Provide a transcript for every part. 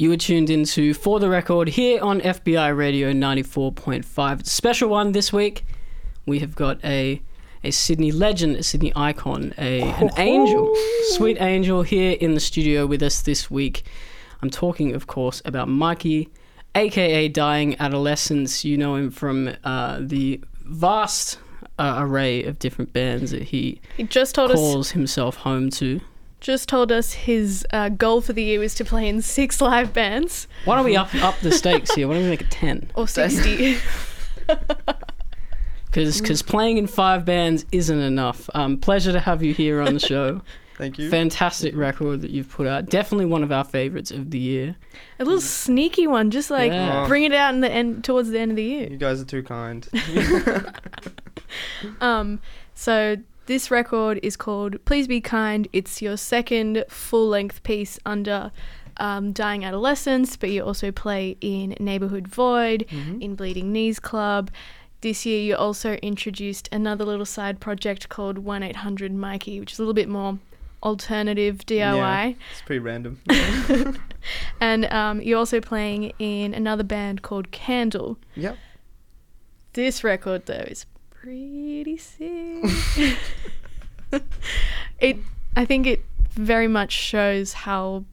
You were tuned into For the Record here on FBI Radio 94.5. It's a special one this week. We have got a a Sydney legend, a Sydney icon, a an angel, sweet angel here in the studio with us this week. I'm talking, of course, about Mikey, aka Dying Adolescence. You know him from uh, the vast uh, array of different bands that he He just told us calls himself home to. Just told us his uh, goal for the year was to play in six live bands Why don't we up up the stakes here? Why don't we make it ten? or sixty. because playing in five bands isn't enough. Um, pleasure to have you here on the show. Thank you. Fantastic record that you've put out. Definitely one of our favorites of the year. a little sneaky one, just like Yeah. bring it out in the end towards the end of the year. You guys are too kind. Um, so this record is called "Please Be Kind." It's your second full-length piece under um, Dying Adolescence, but you also play in Neighbourhood Void, in Bleeding Knees Club. This year, you also introduced another little side project called One Eight Hundred Mikey, which is a little bit more alternative DIY. Yeah, it's pretty random. And um, you're also playing in another band called Candle. yep. This record, though, is pretty sick. it I think it very much shows how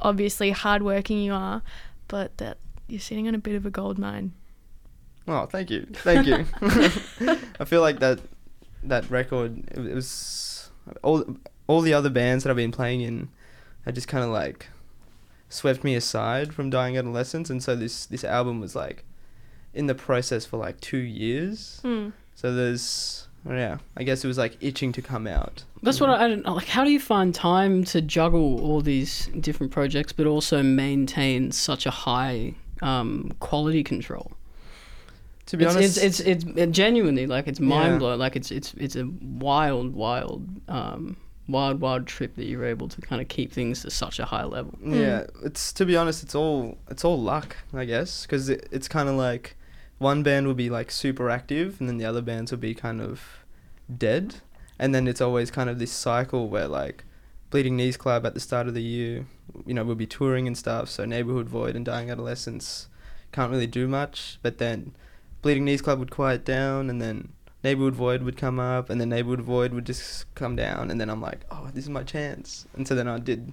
obviously hardworking you are, but that you're sitting on a bit of a gold mine. Oh, thank you, thank you. I feel like that that record it, it was all all the other bands that I've been playing in, had just kind of like swept me aside from dying adolescence, and so this this album was like in the process for like two years. Hmm. So there's yeah, I guess it was like itching to come out. That's what I, I don't know. Like, how do you find time to juggle all these different projects, but also maintain such a high um, quality control? To be it's, honest, it's, it's it's it genuinely like it's mind Yeah. blowing. Like it's it's it's a wild, wild, um, wild, wild trip that you're able to kind of keep things to such a high level. Yeah, it's to be honest, it's all it's all luck, I guess, because it, it's kind of like one band will be like super active, and then the other bands will be kind of dead, and then it's always kind of this cycle where like Bleeding Knees Club at the start of the year, you know, we'll be touring and stuff, so Neighbourhood Void and Dying Adolescence can't really do much, but then Bleeding Knees Club would quiet down, and then Neighbourhood Void would come up, and then Neighbourhood Void would just come down, and then I'm like, oh, this is my chance, and so then I did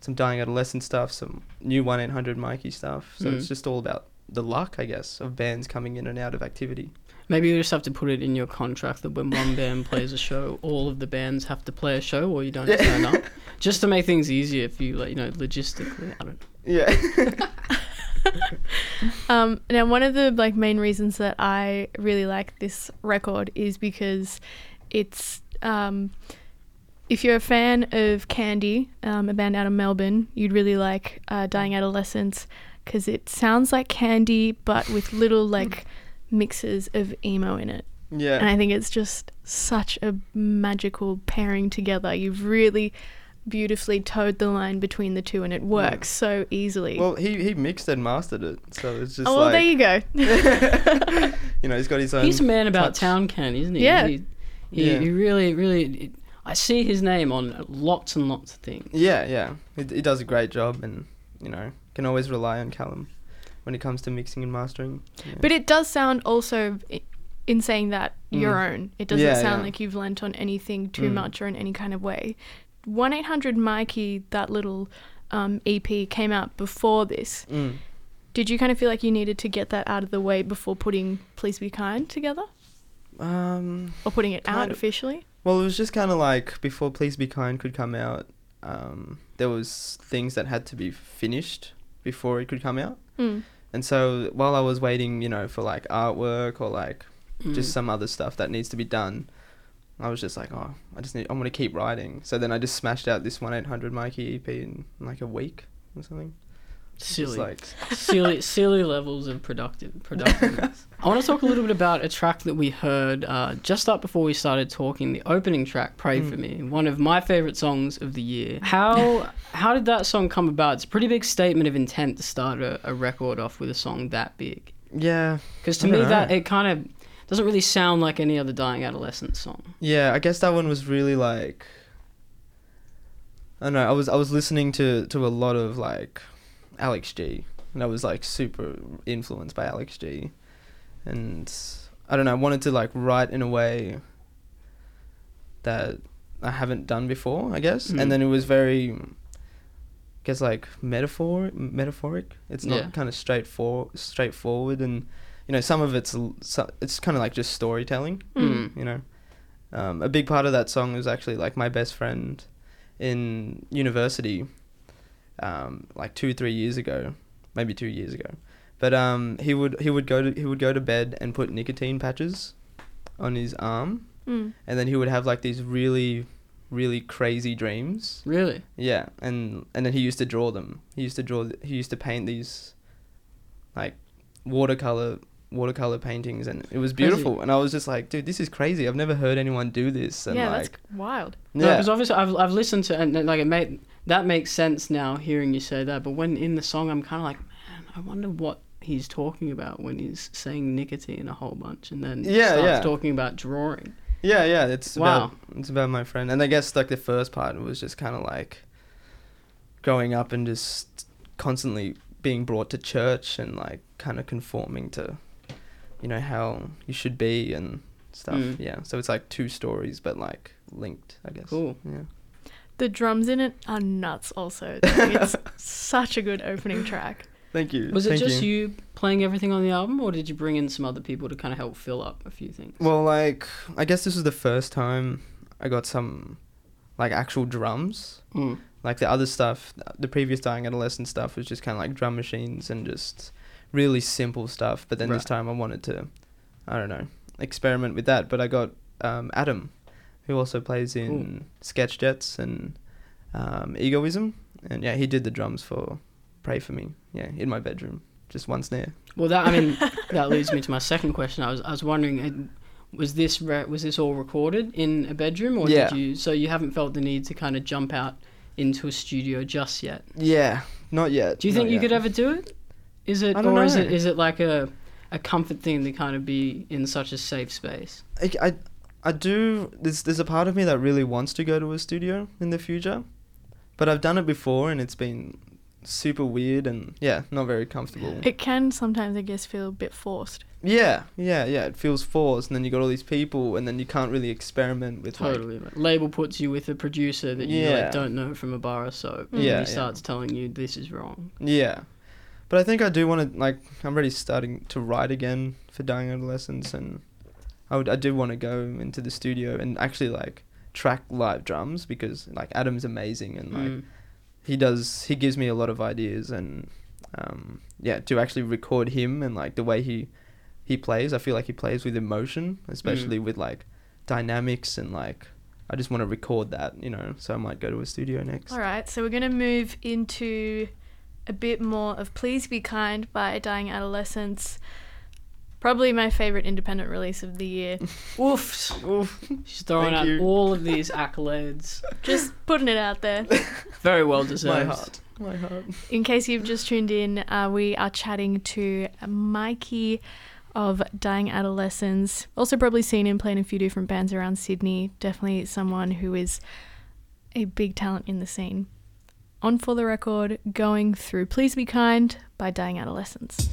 some dying adolescent stuff, some new one eight hundred Mikey stuff. So it's Mm. just all about the luck, I guess, of bands coming in and out of activity. Maybe you just have to put it in your contract that when one band plays a show, all of the bands have to play a show, or you don't turn up, just to make things easier for you, like you know, logistically. I don't. know. Yeah. Um, now, one of the like main reasons that I really like this record is because it's um, if you're a fan of Candy, um, a band out of Melbourne, you'd really like uh, Dying Adolescence because it sounds like Candy but with little hmm. like mixes of emo in it. Yeah. And. I think it's just such a magical pairing together. You've really beautifully towed the line between the two, and it works so easily. Well, he he mixed and mastered it, so it's just oh, well, like there you go. you know he's got his own. He's a man about touch. town, Ken, isn't he? Yeah. He, he, Yeah. he really, really. I see his name on lots and lots of things. Yeah, yeah. He, he does a great job, and you know can always rely on Callum when it comes to mixing and mastering. Yeah. But it does sound also, in saying that, your own. It doesn't Mm. Yeah, sound yeah. like you've lent on anything too Mm. much or in any kind of way. 1 800 Mikey, that little um, EP, came out before this. Mm. Did you kind of feel like you needed to get that out of the way before putting Please Be Kind together? Um. Or putting it out of. officially? Well, it was just kind of like before Please Be Kind could come out, um, there was things that had to be finished before it could come out. Mm. And so while I was waiting, you know, for like artwork or like Mm. just some other stuff that needs to be done, I was just like, oh, I just need, I'm gonna keep writing. So then I just smashed out this one eight hundred Mikey EP in like a week or something. Silly, like, silly, silly levels of productive productiveness. I want to talk a little bit about a track that we heard uh, just up before we started talking. The opening track, "Pray for Me," one of my favorite songs of the year. How how did that song come about? It's a pretty big statement of intent to start a, a record off with a song that big. yeah, Because to me, don't that it kind of doesn't really sound like any other dying adolescent song. yeah. I guess that one was really like. I don't know. I was I was listening to to a lot of like Alex G, and I was like super influenced by Alex G, and I don't know. I wanted to like write in a way that I haven't done before. I guess, Mm. and then it was very, I guess like metaphor metaphoric. It's not Yeah. kind of straightforward straightforward, and you know some of it's it's kind of like just storytelling Mm. you know. Um, a big part of that song was actually like my best friend in university, um, like two three years ago, maybe two years ago. But um, he would he would go to he would go to bed and put nicotine patches on his arm, Mm. and then he would have like these really really crazy dreams. Really? Yeah, and and then he used to draw them. He used to draw. He used to paint these, like, watercolor watercolor paintings, and it was Crazy. beautiful. And I was just like, dude, this is crazy. I've never heard anyone do this. And yeah, like, that's wild. Yeah, because obviously I've, I've listened to and like it made that makes sense now hearing you say that. But when in the song, I'm kind of like, man, I wonder what he's talking about when he's saying nicotine a whole bunch, and then Yeah, starts yeah. talking about drawing. yeah, yeah. It's Wow. about it's about my friend. And I guess like the first part was just kind of like growing up and just constantly being brought to church and like kind of conforming to, you know, how you should be and stuff. Mm. Yeah. So it's like two stories, but like linked, I guess. Cool. Yeah. The drums in it are nuts. Also, it's such a good opening track. Thank you. Was it Thank just you. playing everything on the album, or did you bring in some other people to kind of help fill up a few things? Well, like I guess this was the first time I got some like actual drums. Mm. Like the other stuff, the previous Dying Adolescent stuff was just kind of like drum machines and just really simple stuff. But then this Right. time I wanted to, I don't know, experiment with that. But I got um, Adam, who also plays in Sketch Jets and um, Egoism, and yeah, he did the drums for Pray for Me. Yeah, in my bedroom, just one snare. Well, that I mean, that leads me to my second question. I was I was wondering, uh, was this re- was this all recorded in a bedroom, or Yeah. did you? So you haven't felt the need to kind of jump out into a studio just yet. Yeah, not yet. Do you think you yet. could ever do it? Is it, I don't or is it is it like a a comfort thing to kind of be in such a safe space? I, I, I do. There's there's a part of me that really wants to go to a studio in the future, but I've done it before and it's been super weird and yeah, not very comfortable. It can sometimes, I guess, feel a bit forced. Yeah, yeah, yeah. It feels forced, and then you got all these people, and then you can't really experiment with. Totally. Like, label puts you with a producer that you Yeah. like, don't know from a bar of soap. Mm. and Yeah, he yeah. starts telling you this is wrong. Yeah, but I think I do want to like. I'm already starting to write again for Dying Adolescence, and I would I do want to go into the studio and actually like track live drums because like Adam's amazing and like. Mm. he does he gives me a lot of ideas and um, yeah to actually record him and like the way he he plays i feel like he plays with emotion especially with like dynamics and like i just want to record that you know so i might go to a studio next All right, so we're going to move into a bit more of Please Be Kind by Dying Adolescence. Probably my favorite independent release of the year. Oof. Oof. She's throwing Thank out you. all of these accolades. Just putting it out there. Very well deserved. my heart my heart In case you've just tuned in, uh, we are chatting to Mikey of Dying Adolescence. Also, probably seen him playing a few different bands around Sydney. Definitely someone who is a big talent in the scene. On for the record, going through Please Be Kind by Dying Adolescence.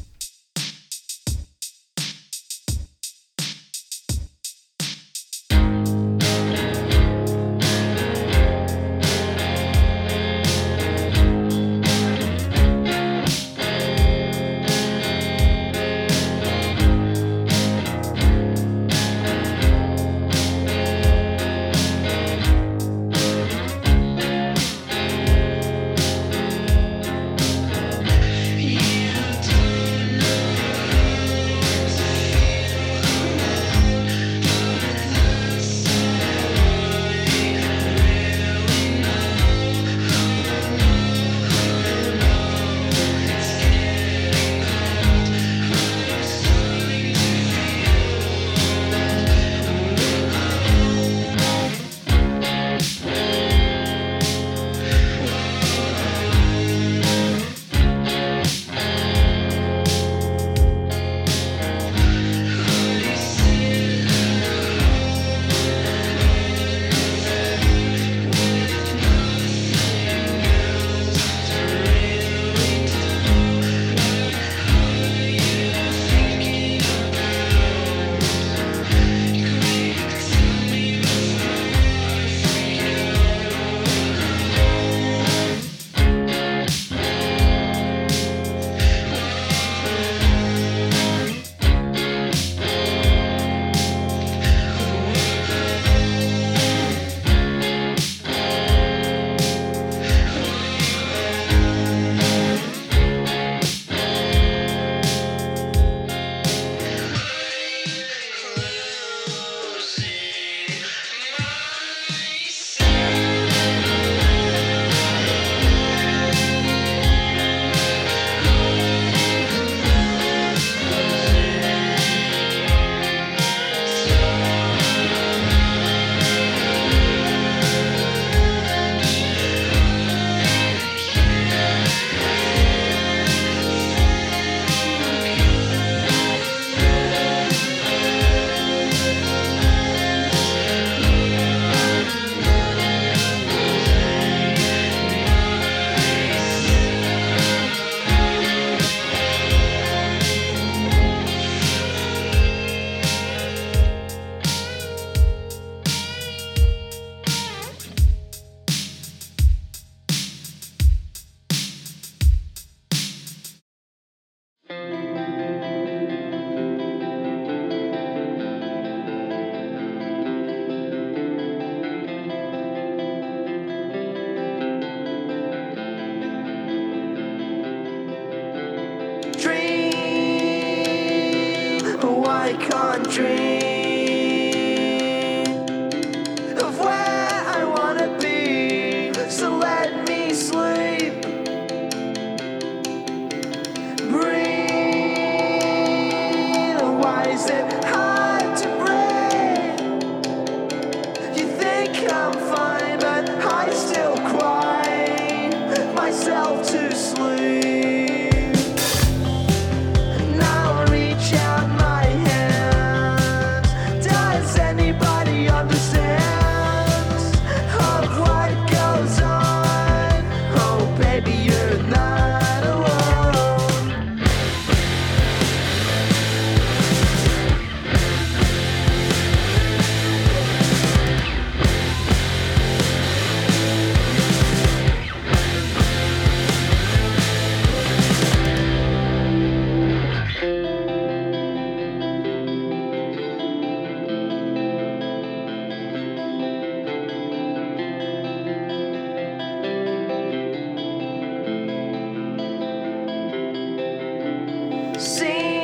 See,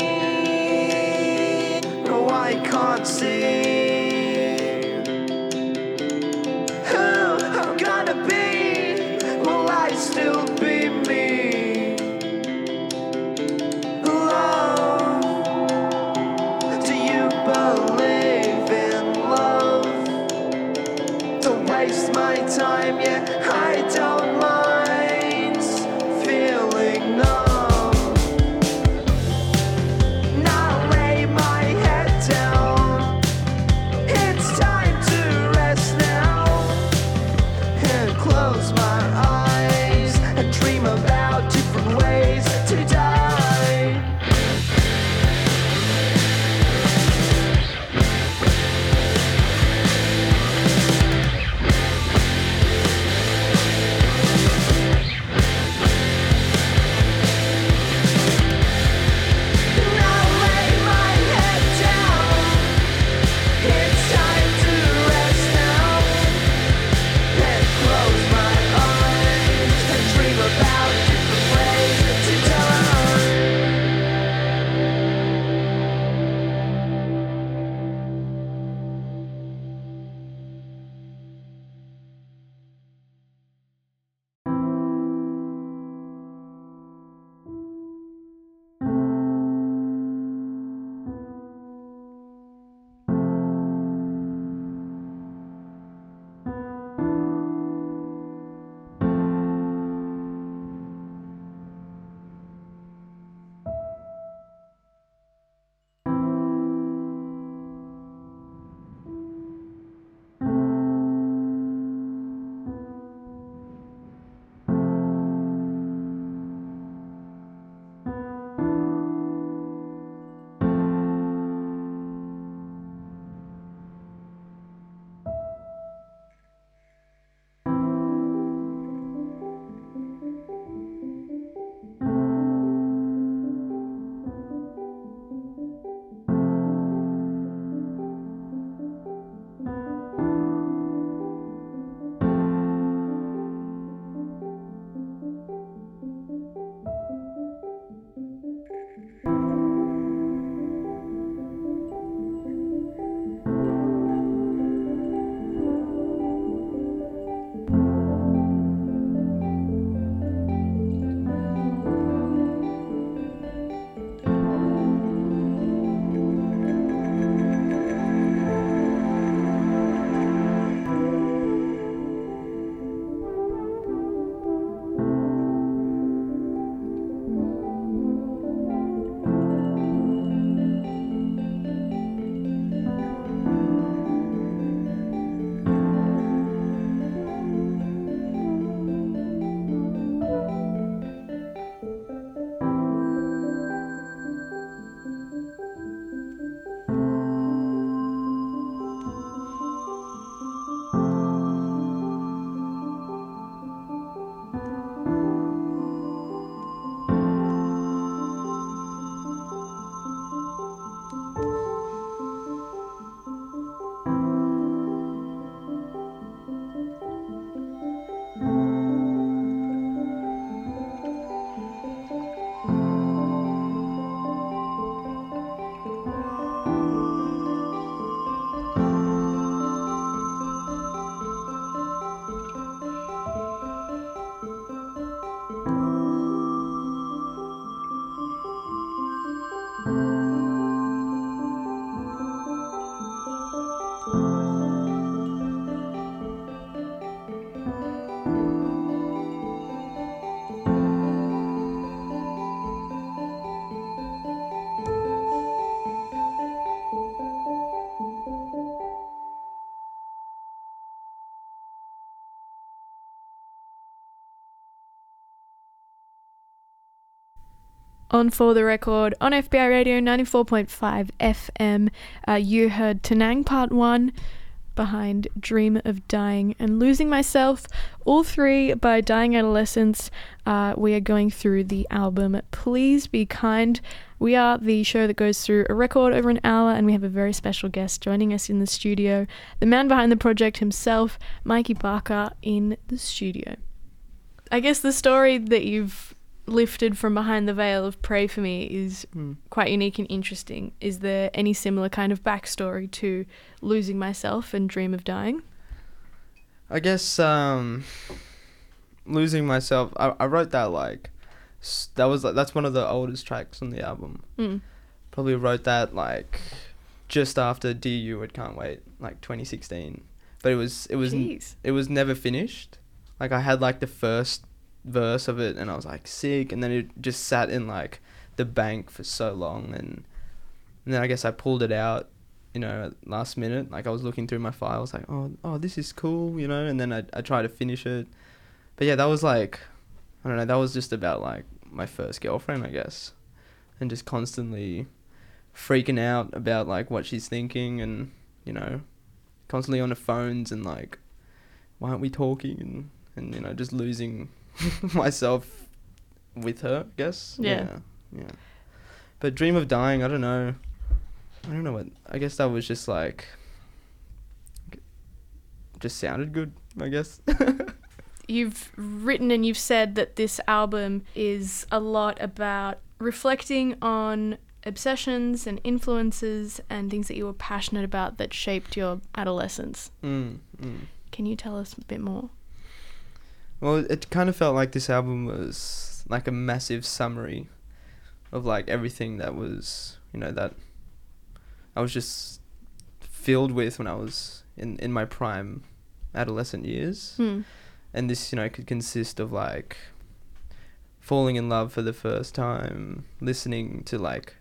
no, I can't see On For the Record on FBI Radio 94.5 FM, uh, you heard Tenang Part 1 behind Dream of Dying and Losing Myself, all three by Dying Adolescence. Uh, we are going through the album Please Be Kind. We are the show that goes through a record over an hour, and we have a very special guest joining us in the studio, the man behind the project himself, Mikey Barker, in the studio. I guess the story that you've lifted from behind the veil of Pray For Me is Mm. quite unique and interesting. Is there any similar kind of backstory to losing myself and dream of dying? I guess um, losing myself. I, I wrote that like that was like that's one of the oldest tracks on the album. Mm. Probably wrote that like just after DU at Can't Wait, like 2016. But it was it was Jeez. it was never finished. Like I had like the first verse of it, and I was like sick, and then it just sat in like the bank for so long, and and then I guess I pulled it out, you know, last minute. Like I was looking through my files, like oh oh this is cool, you know, and then I I tried to finish it, but yeah, that was like I don't know, that was just about like my first girlfriend, I guess, and just constantly freaking out about like what she's thinking, and you know, constantly on the phones and like why aren't we talking? And and you know just losing myself with her I guess Yeah. yeah yeah but dream of dying I don't know I don't know what I guess that was just like just sounded good I guess You've written and you've said that this album is a lot about reflecting on obsessions and influences and things that you were passionate about that shaped your adolescence. mm, mm. Can you tell us a bit more? Well, it kind of felt like this album was like a massive summary of like everything that was, you know, that I was just filled with when I was in in my prime adolescent years. Hmm. And this, you know, could consist of like falling in love for the first time, listening to like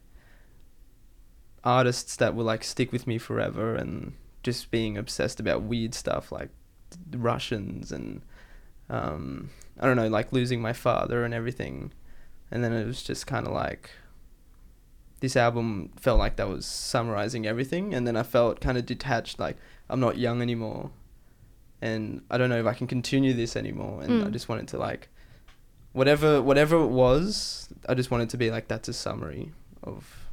artists that will like stick with me forever and just being obsessed about weird stuff like Russians and um, I don't know, like losing my father and everything. And then it was just kind of like this album felt like that was summarizing everything. And then I felt kind of detached, like I'm not young anymore. And I don't know if I can continue this anymore. And I Mm. just wanted to like, whatever whatever it was, I just wanted to be like that's a summary of,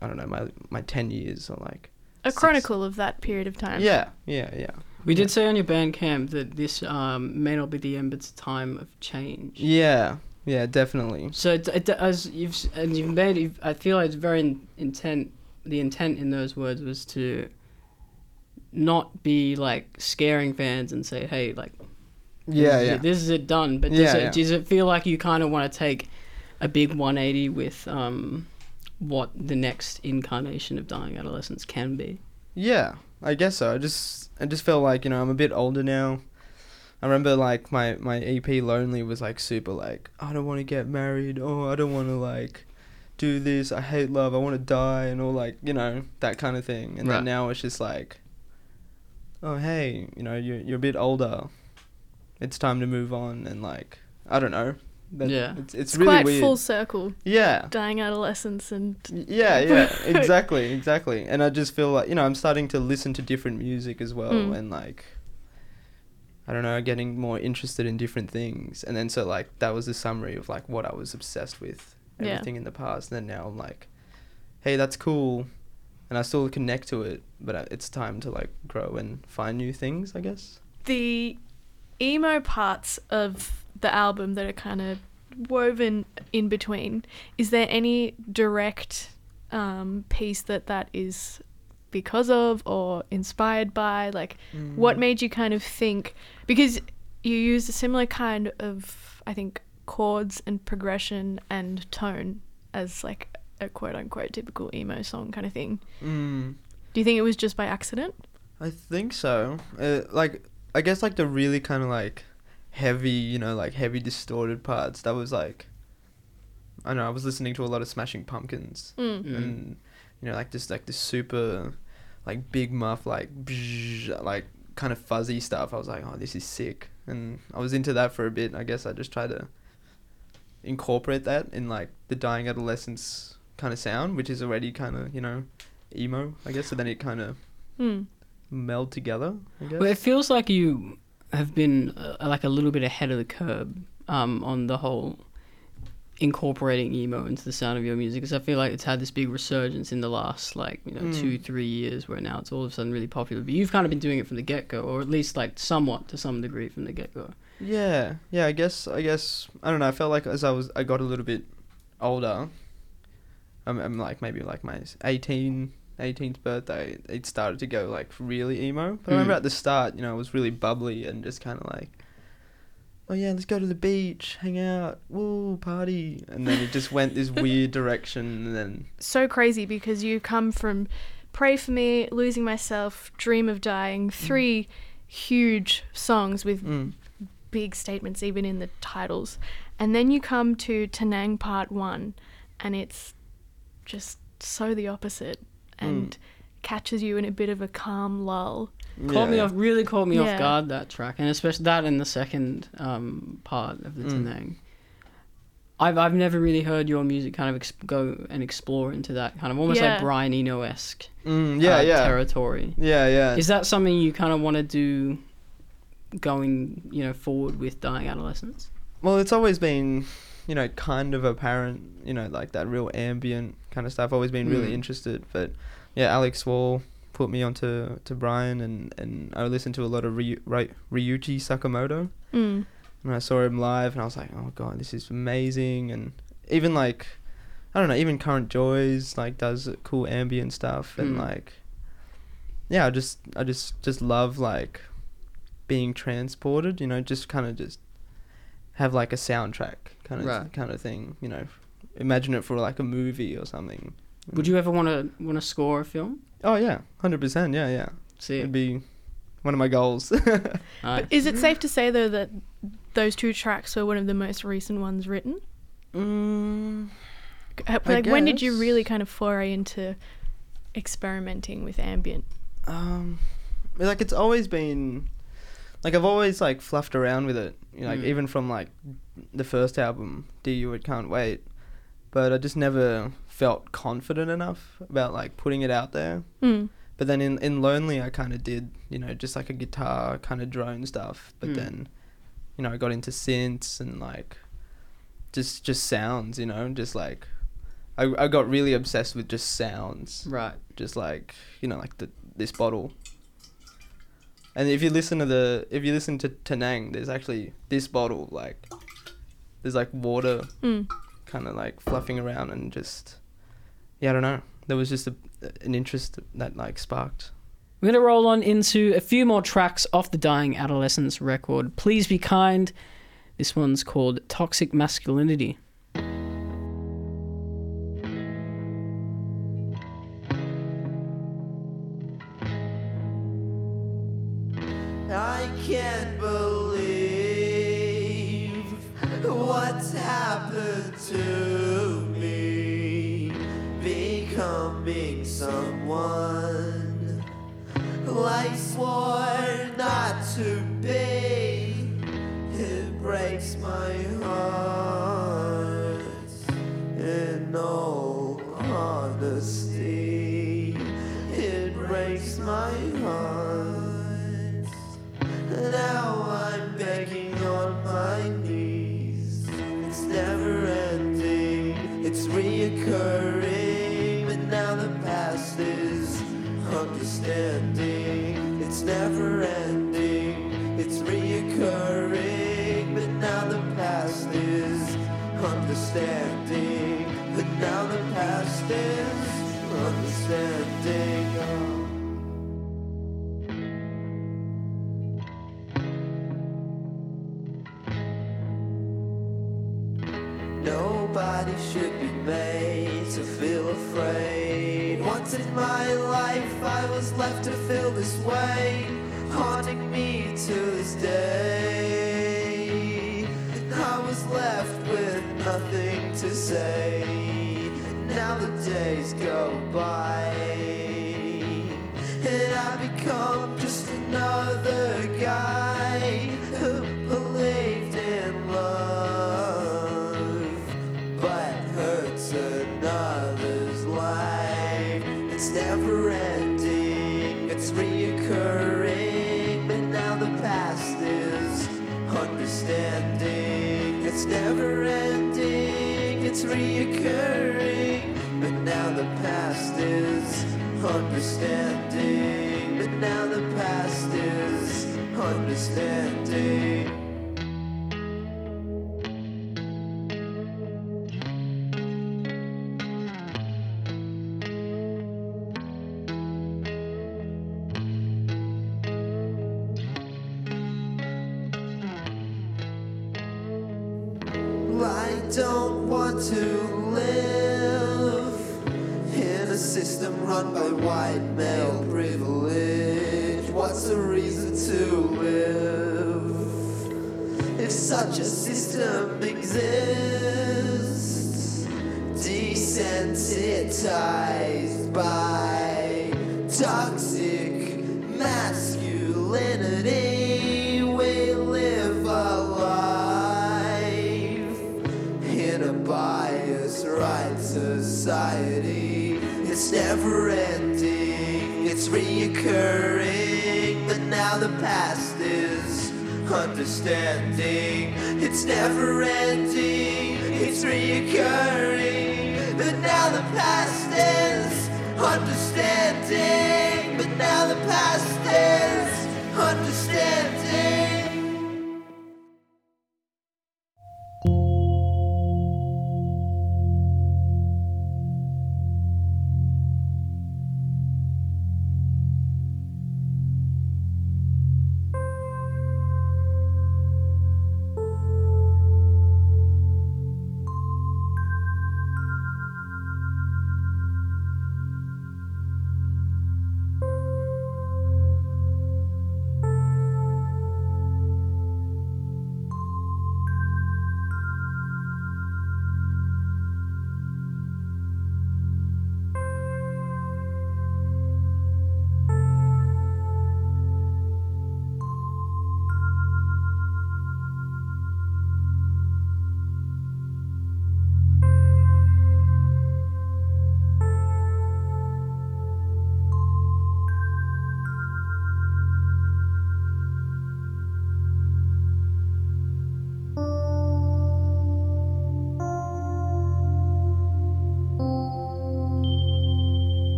I don't know, my my ten years or like. A Six. chronicle of that period of time. Yeah, yeah, yeah. We did say on your Bandcamp that this um, may not be the end, but it's a time of change. Yeah, yeah, definitely. So it, it, as you've s- and you've made, you've, I feel like it's very in, intent. The intent in those words was to not be like scaring fans and say, "Hey, like, this Yeah, is yeah. it, this is it done." But does, Yeah, it, yeah. does it feel like you kind of want to take a big 180 with um, what the next incarnation of dying adolescence can be? Yeah, I guess so. I just I just felt like you know I'm a bit older now. I remember like my my EP Lonely was like super like I don't want to get married. Oh, I don't want to like do this. I hate love. I want to die and all like you know that kind of thing. And Right. then now it's just like, oh hey, you know you're you're a bit older. It's time to move on and like I don't know. That- Yeah. it's, it's, It's really quite weird. full circle. yeah. Dying adolescence and Yeah, yeah, exactly, exactly. And I just feel like you know I'm starting to listen to different music as well, Mm. and like I don't know, getting more interested in different things. And then so like that was the summary of like what I was obsessed with, Yeah. everything in the past. And then now I'm like, hey, that's cool, and I still connect to it, but uh, it's time to like grow and find new things, I guess. the emo parts of the album that are kind of woven in between. Is there any direct um, piece that that is because of or inspired by? Like, what made you kind of think? Because you used a similar kind of, I think, chords and progression and tone as like a quote unquote typical emo song kind of thing. Mm. Do you think it was just by accident? I think so. Uh, like, I guess like the really kind of like heavy, you know, like heavy distorted parts. That was like, I don't know. I was listening to a lot of Smashing Pumpkins, Mm. Mm. and you know, like just like this super, like big muff, like bzz, like kind of fuzzy stuff. I was like, oh, this is sick, and I was into that for a bit. I guess I just tried to incorporate that in like the dying adolescence kind of sound, which is already kind of you know emo, I guess. So then it kind of Hmm. meld together. I guess. Well, it feels like you have been uh, like a little bit ahead of the curb um, on the whole incorporating emo into the sound of your music because I feel like it's had this big resurgence in the last like you know Mm. two three years where now it's all of a sudden really popular. But you've kind of been doing it from the get go, or at least like somewhat to some degree from the get go. Yeah, yeah. I guess. I guess. I don't know. I felt like as I was, I got a little bit older. I'm, I'm like maybe like my 18, 18th birthday. It started to go like really emo. But I remember Mm. at the start, you know, it was really bubbly and just kind of like, oh yeah, let's go to the beach, hang out, woo, party, and then it just went this weird direction, and then So crazy because you come from Pray for Me, Losing Myself, Dream of Dying, three huge songs with mm, big statements even in the titles. And then you come to Tenang Part 1 and it's just so the opposite and catches you in a bit of a calm lull. Caught me yeah. off, really caught me Yeah. off guard that track, and especially that in the second um, part of the Mm. Tenang. I've I've never really heard your music kind of exp- go and explore into that kind of almost Yeah. like Brian Eno esque Mm, yeah, uh, yeah, territory. yeah, yeah. Is that something you kind of want to do going, you know, forward with Dying Adolescence? Well, it's always been, you know, kind of apparent, you know, like that real ambient kind of stuff. Always been really Mm. interested, but yeah, Alex Wall put me onto to Brian, and and I listened to a lot of Ryu, Ry- Ryuichi Sakamoto, Mm. and I saw him live, and I was like, oh god, this is amazing, and even like, I don't know, even Current Joys like does cool ambient stuff, and Mm. like, yeah, I just I just just love like being transported, you know, just kind of just have like a soundtrack kind of Right. kind of thing, you know. Imagine it for like a movie or something. Would you ever want to want to score a film? Oh yeah, hundred percent. Yeah, yeah. See It'd be one of my goals. Nice. Is it safe to say though that those two tracks were one of the most recent ones written? mm, I Like when did you really kind of foray into experimenting with ambient? um, like it's always been, like I've always like fluffed around with it. You know, like Mm. even from like the first album, "Do You It Can't Wait," but I just never felt confident enough about like putting it out there. Mm. But then in, in Lonely, I kind of did, you know, just like a guitar kind of drone stuff. But Mm. then, you know, I got into synths and like just just sounds, you know, just like I, I got really obsessed with just sounds. Right. Just like, you know, like the, this bottle. And if you listen to the, if you listen to Tenang, there's actually this bottle, like, there's like water Mm. Kind of like fluffing around and just, yeah, I don't know. There was just a, an interest that like sparked. We're going to roll on into a few more tracks off the Dying Adolescence record. Please be kind. This one's called Toxic Masculinity. Becoming someone I swore not to be. It breaks my heart in all honesty. It breaks my heart. Now understanding. But now the past is understanding. Say. Now the days go by, understanding. I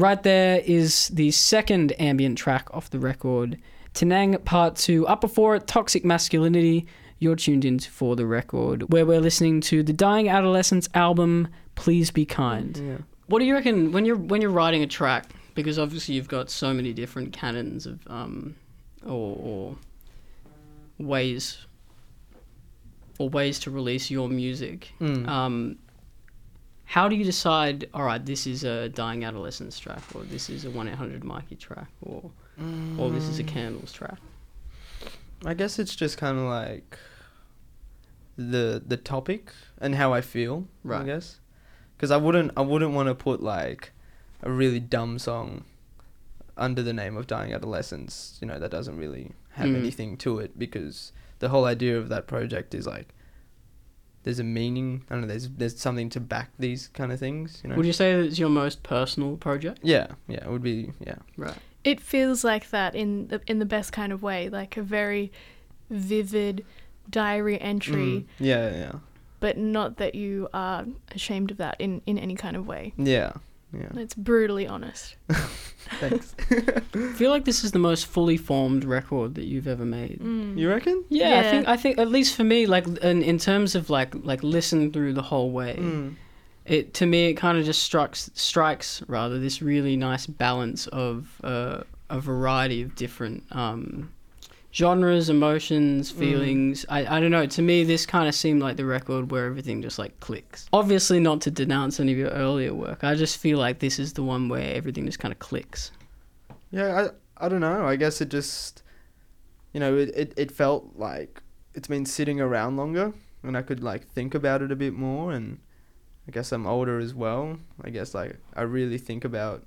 right there is the second ambient track off the record. Tenang Part 2, up before it, Toxic Masculinity. You're tuned in for the record, where we're listening to the Dying Adolescence album, Please Be Kind. Yeah. What do you reckon when you're when you're writing a track? Because obviously you've got so many different canons of um, or, or ways or ways to release your music. Mm. Um, how do you decide? All right, this is a dying adolescence track, or this is a one eight hundred Mikey track, or or this is a candles track. I guess it's just kind of like the the topic and how I feel. right. I guess because I wouldn't I wouldn't want to put like a really dumb song under the name of dying adolescence. You know that doesn't really have Mm. anything to it because the whole idea of that project is like there's a meaning. I don't know. There's there's something to back these kind of things. You know. Would you say that it's your most personal project? yeah, yeah, it would be yeah. Right. It feels like that in the in the best kind of way, like a very vivid diary entry, Mm, yeah, yeah, but not that you are ashamed of that in in any kind of way. yeah, yeah. It's brutally honest. Thanks. I feel like this is the most fully formed record that you've ever made. Mm. you reckon? Yeah, I think I think at least for me, like in, in terms of like like listen through the whole way, Mm. it to me it kind of just strikes strikes rather this really nice balance of uh, a variety of different um, genres, emotions, mm. feelings. I, I don't know. To me, this kind of seemed like the record where everything just like clicks. Obviously, not to denounce any of your earlier work. I just feel like this is the one where everything just kind of clicks. Yeah, I I don't know. I guess it just, you know, it, it, it felt like it's been sitting around longer, and I could like think about it a bit more. And I guess I'm older as well. I guess like I really think about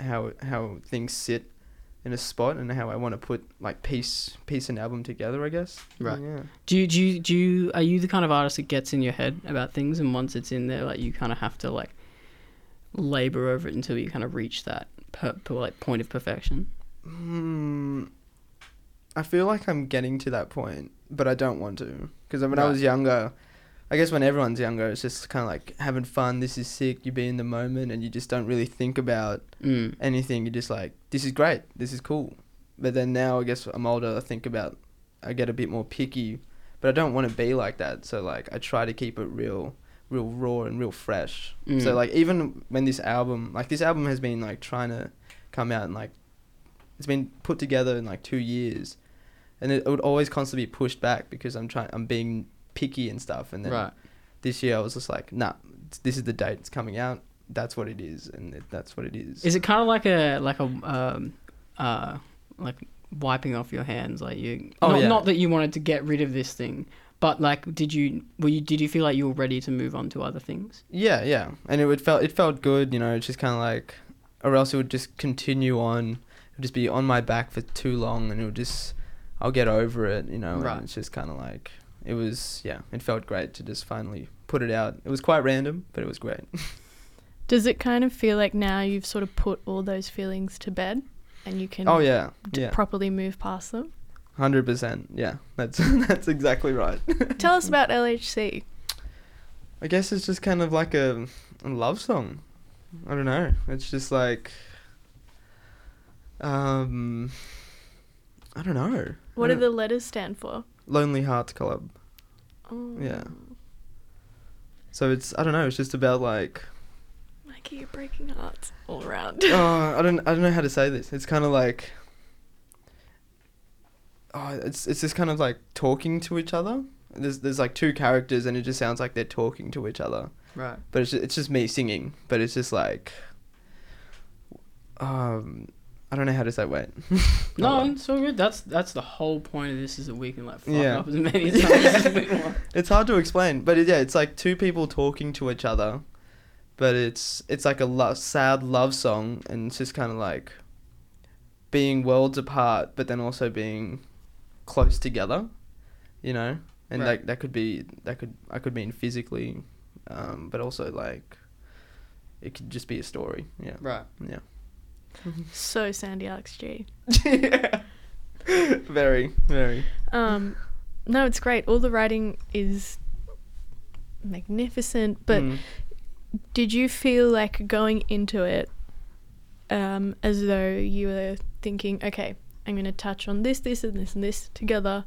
how how things sit in a spot and how I want to put like piece piece an album together. I guess. Right. Yeah. Do you, do you, do you, are you the kind of artist that gets in your head about things and once it's in there, like you kind of have to like labor over it until you kind of reach that per, per, like point of perfection? Hmm. I feel like I'm getting to that point, but I don't want to. Because when I was younger, I guess when everyone's younger, it's just kind of like having fun. This is sick. You be in the moment, and you just don't really think about Mm. anything. You're just like, this is great. This is cool. But then now, I guess I'm older. I think about, I get a bit more picky, but I don't want to be like that. So like, I try to keep it real, real raw and real fresh. Mm. So like, even when this album, like this album has been like trying to come out and like, it's been put together in like two years, and it, it would always constantly be pushed back because I'm trying, I'm being picky and stuff. And then Right. this year I was just like, nah, this is the date it's coming out. That's what it is, and it, that's what it is. Is it kind of like a, like a, um, uh, like wiping off your hands? Like you, Oh, not, yeah. not that you wanted to get rid of this thing, but like, did you, were you, did you feel like you were ready to move on to other things? Yeah, yeah, and it would felt it felt good, you know. It's just kind of like, or else it would just continue on, it would just be on my back for too long, and it would just, I'll get over it, you know. Right. And it's just kind of like, it was, yeah, it felt great to just finally put it out. It was quite random, but it was great. Does it kind of feel like now you've sort of put all those feelings to bed and you can oh yeah, d- yeah, properly move past them? hundred percent. Yeah, that's that's exactly right. Tell us about LHC. I guess it's just kind of like a, a love song. I don't know. It's just like, um, I don't know. What I do the letters stand for? Lonely Hearts Club. Oh, Yeah. So it's I don't know. It's just about like Mikey, you're breaking hearts all around. oh I don't I don't know how to say this. It's kind of like oh it's it's just kind of like talking to each other. There's there's like two characters and it just sounds like they're talking to each other. Right. But it's just, it's just me singing. But it's just like um I don't know how to say wait. No, on. it's all good. That's that's the whole point of this is that we can like fuck Yeah. up as many times as we want. It's hard to explain, but it, yeah, it's like two people talking to each other, but it's it's like a lo- sad love song, and it's just kind of like being worlds apart, but then also being close together, you know, and Right. that that could be that could I could mean physically, um, but also like it could just be a story, yeah, Right. yeah, so Sandy Alex G. yeah, very very, Um, no, it's great. All the writing is magnificent. But Mm. did you feel like going into it, um, as though you were thinking, okay, I'm going to touch on this, this, and this, and this together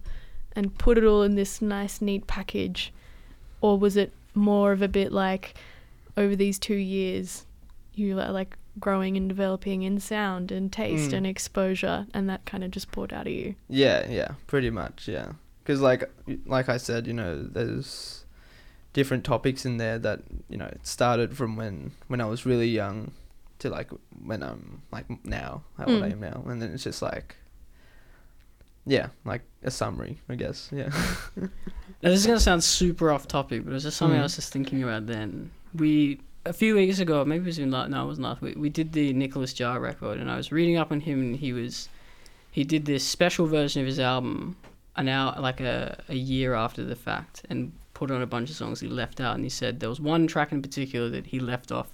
and put it all in this nice, neat package? Or was it more of a bit like over these two years, you were like growing and developing in sound and taste Mm. and exposure, and that kind of just poured out of you? Yeah, yeah, pretty much, yeah. Because like like I said, you know, there's different topics in there that you know it started from when when I was really young to like when I'm like now how old I Mm. am now, and then it's just like yeah, like a summary, I guess. Yeah. Now, this is going to sound super off topic, but it was just something I Mm. was just thinking about then. We, a few weeks ago, maybe it was in, la- no, it wasn't last week, we did the Nicolas Jaar record, and I was reading up on him, and he was, he did this special version of his album, an hour, like a, a year after the fact, and put on a bunch of songs he left out, and he said there was one track in particular that he left off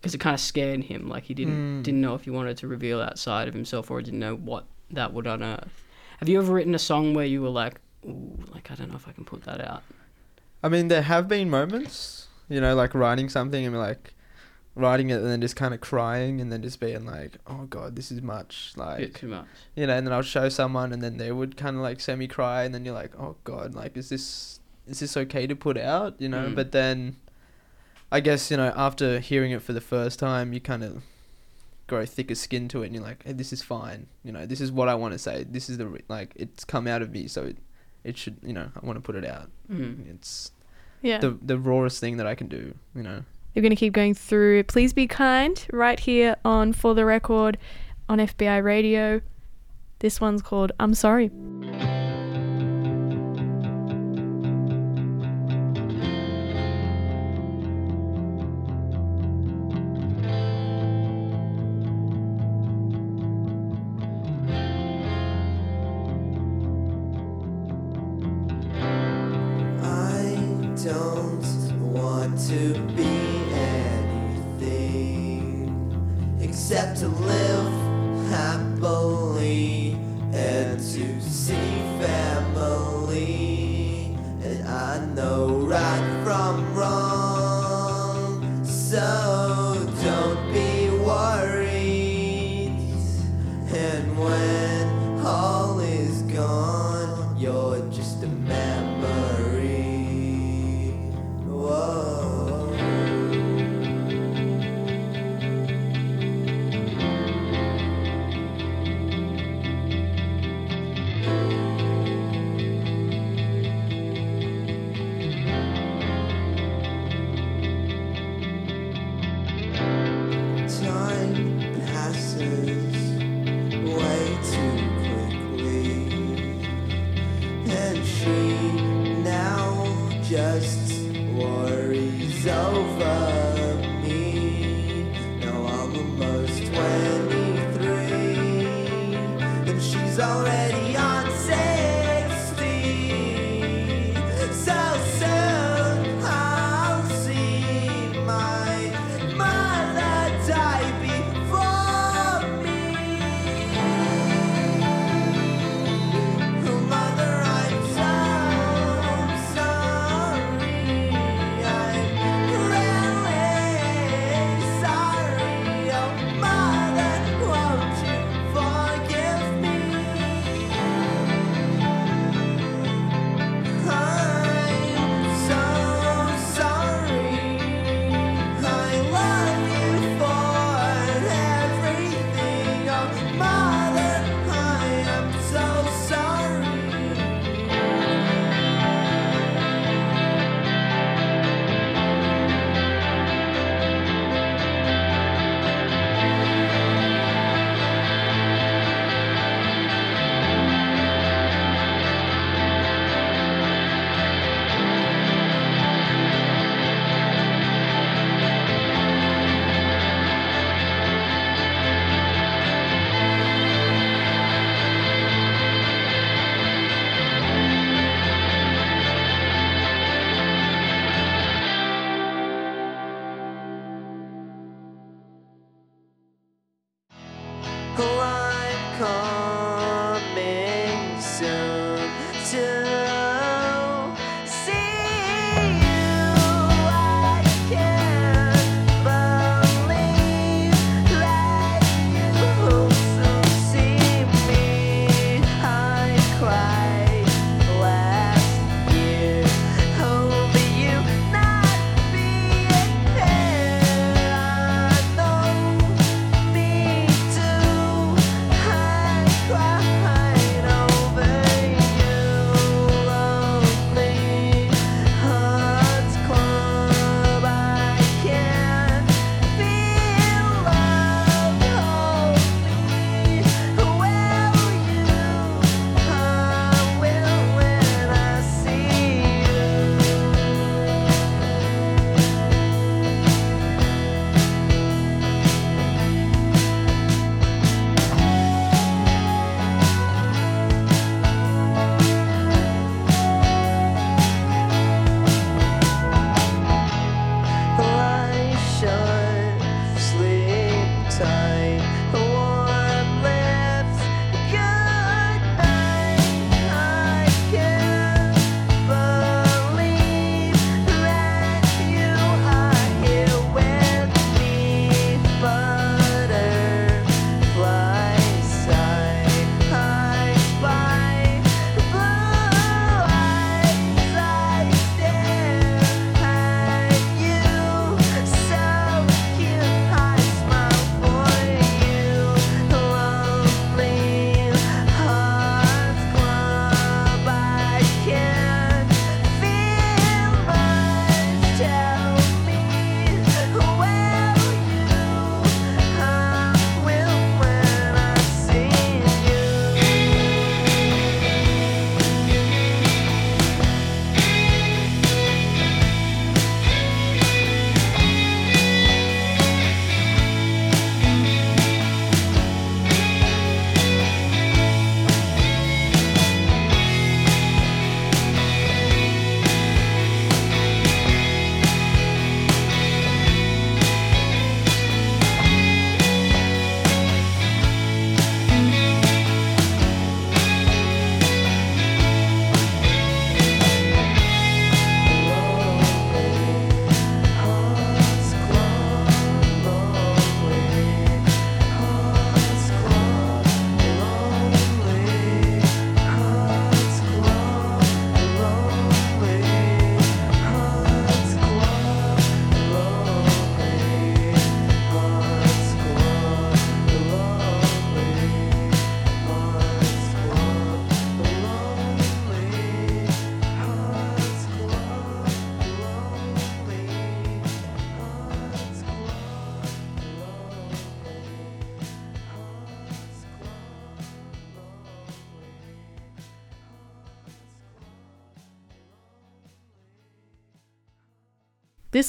because it kind of scared him, like he didn't Mm. didn't know if he wanted to reveal that side of himself or didn't know what that would unearth. Have you ever written a song where you were like, Ooh, like I don't know if I can put that out? I mean, there have been moments, you know, like writing something and like writing it and then just kind of crying and then just being like, oh god, this is much, bit like too much. you know, and then I'll show someone and then they would kind of like semi cry and then you're like, oh god, like is this is this okay to put out, you know? Mm. But then I guess you know after hearing it for the first time, you kind of grow thicker skin to it and you're like, hey, this is fine, you know, this is what I want to say. This is the re- like it's come out of me, so it it should, you know, I want to put it out. Mm. It's Yeah. the the rawest thing that I can do, you know. You're going to keep going through Please Be Kind right here on For the Record on FBI Radio. This one's called I'm Sorry.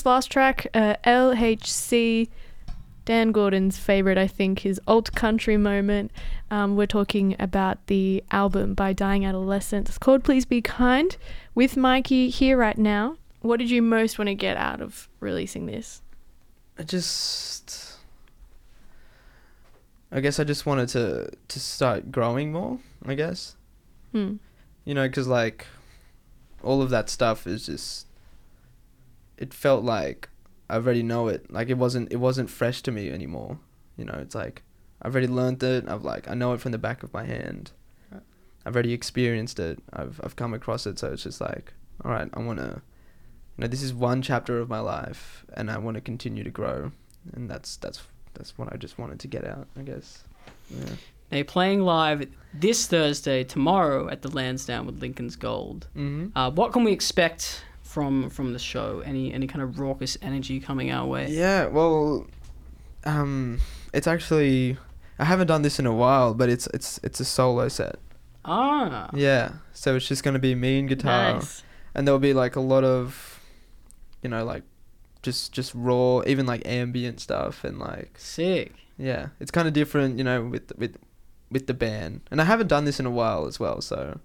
This last track, uh, LHC, Dan Gordon's favorite, I think, his old country moment. Um, we're talking about the album by Dying Adolescence. It's called Please Be Kind with Mikey here right now. What did you most want to get out of releasing this? I just, I guess I just wanted to to start growing more. I guess Hmm. you know, because like all of that stuff is just. It felt like I already know it. Like it wasn't it wasn't fresh to me anymore. You know, it's like I've already learned it. I've like I know it from the back of my hand. I've already experienced it. I've I've come across it. So it's just like, all right, I want to. You know, this is one chapter of my life, and I want to continue to grow, and that's that's that's what I just wanted to get out. I guess. Yeah. you're playing live this Thursday, tomorrow at the Lansdowne with Lincoln's Gold. Mm-hmm. Uh, what can we expect from from the show? Any any kind of raucous energy coming our way? Yeah, well, um, it's actually I haven't done this in a while, but it's it's it's a solo set. Ah, Yeah, so it's just gonna be me and guitar, Nice. and there'll be like a lot of, you know, like just just raw, even like ambient stuff, and like sick. yeah, it's kind of different, you know, with with with the band, and I haven't done this in a while as well, so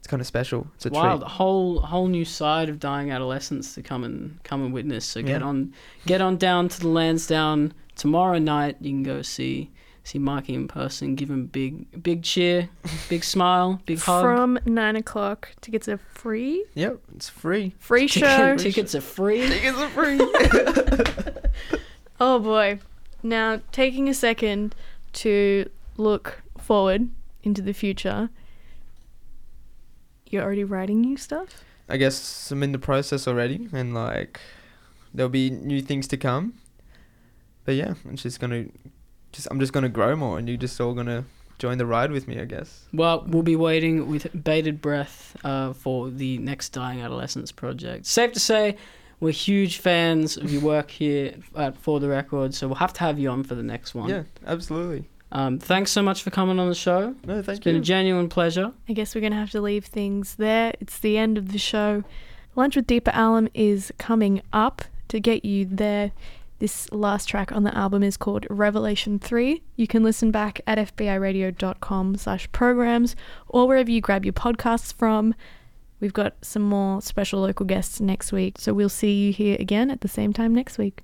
it's kind of special. It's a Wow, treat. whole whole new side of dying adolescence to come and come and witness. So get Yeah. on get on down to the Lansdowne tomorrow night. You can go see see Mikey in person. Give him a big big cheer, big smile, big hug. From nine o'clock. Tickets are free. Yep, it's free. Free show. Tickets are free. Tickets are free. Oh boy. Now, taking a second to look forward into the future. You're already writing new stuff? I guess I'm in the process already, and like there'll be new things to come. But yeah, I'm just gonna, just I'm just gonna grow more, and you're just all gonna join the ride with me, I guess. Well, we'll be waiting with bated breath uh, for the next Dying Adolescence project. Safe to say, we're huge fans of your work here at For the Record, so we'll have to have you on for the next one. Yeah, absolutely. Um, thanks so much for coming on the show. No, thank it's you. It's been a genuine pleasure. I guess we're going to have to leave things there. It's the end of the show. Lunch with Deepa Alam is coming up to get you there. This last track on the album is called Revelation 3. You can listen back at fbiradio.com slash programs or wherever you grab your podcasts from. We've got some more special local guests next week, so we'll see you here again at the same time next week.